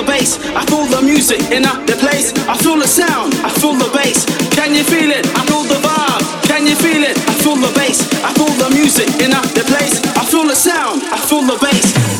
the bass, I feel the music in the place. I feel the sound, I feel the bass. Can you feel it? I feel the vibe. Can you feel it? I feel the bass. I feel the music in the place. I feel the sound, I feel the bass.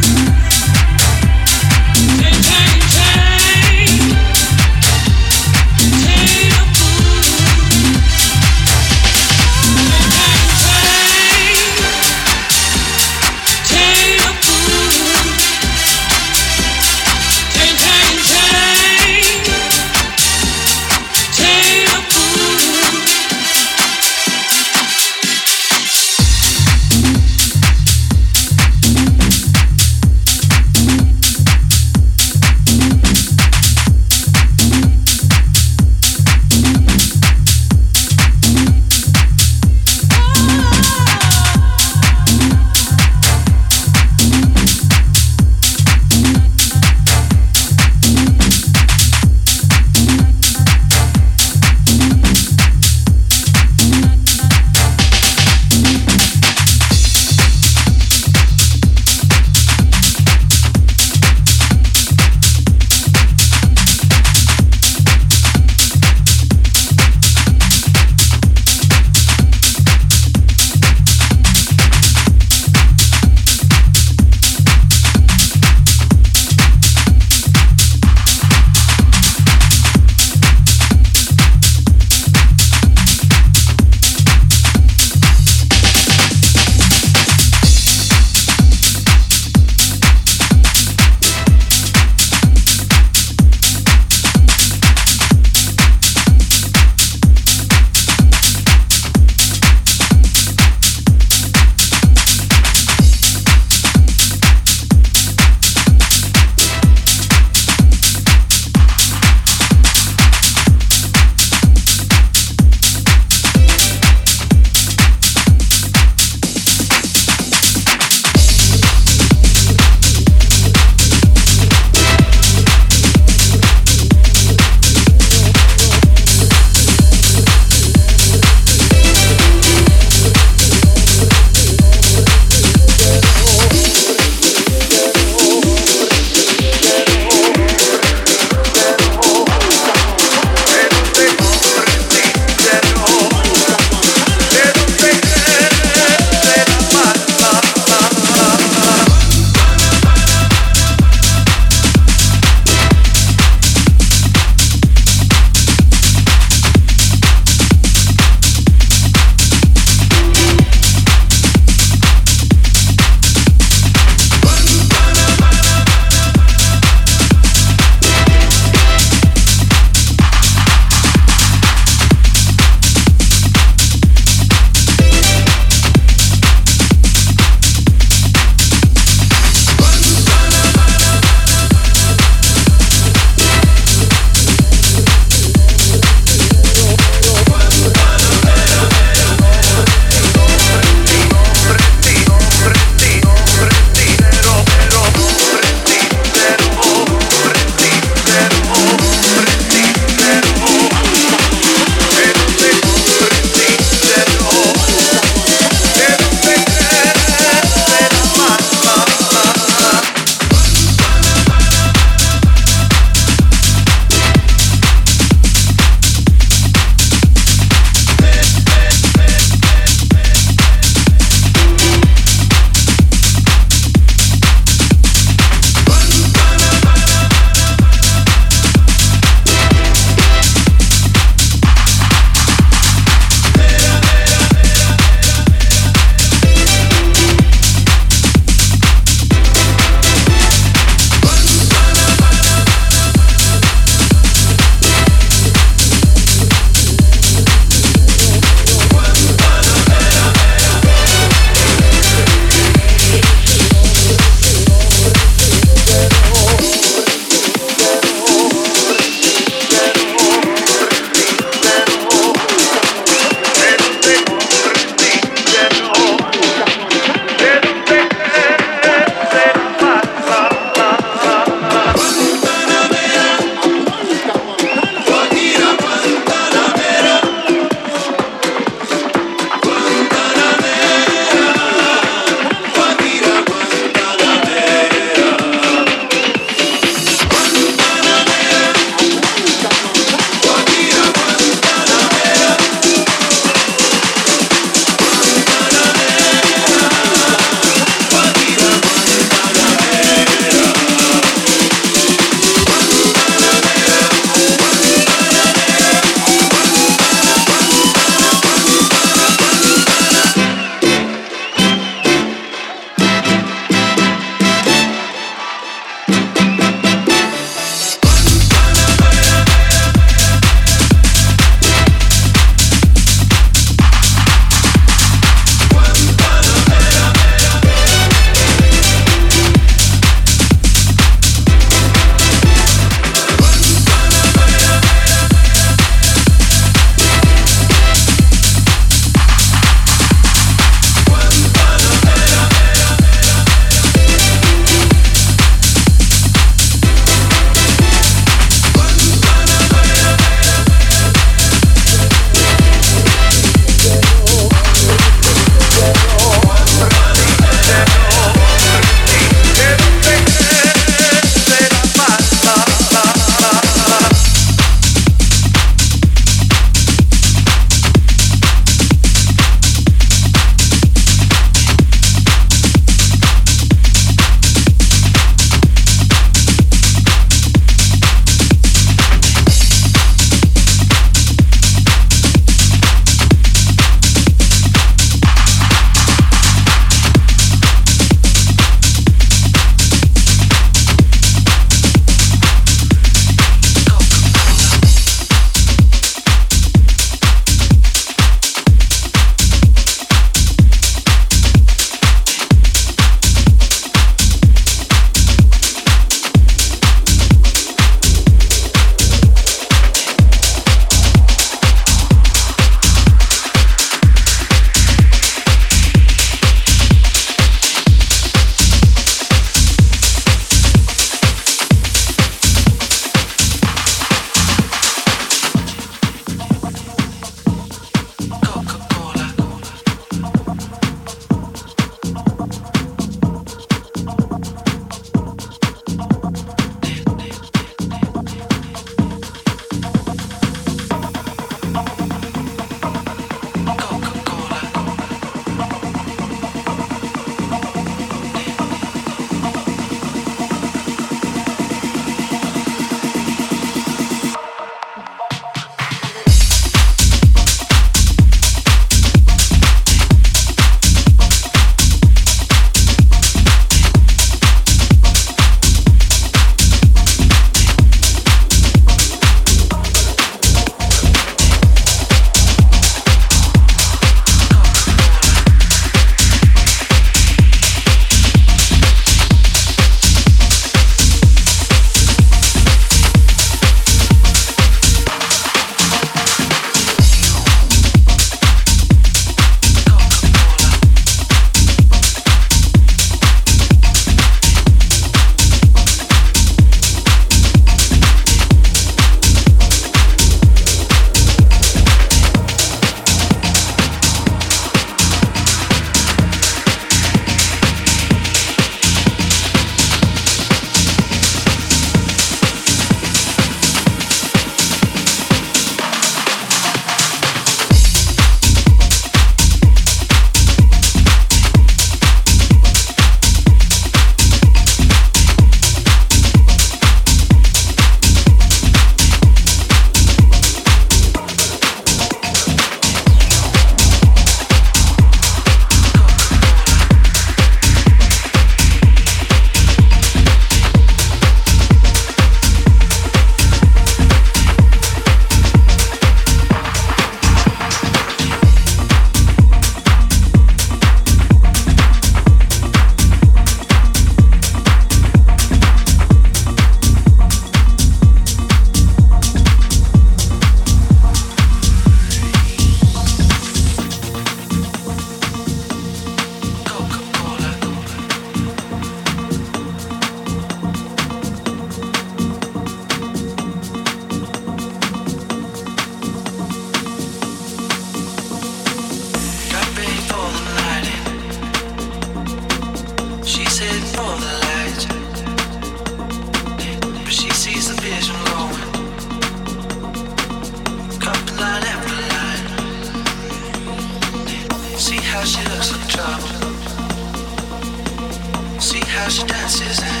she dances.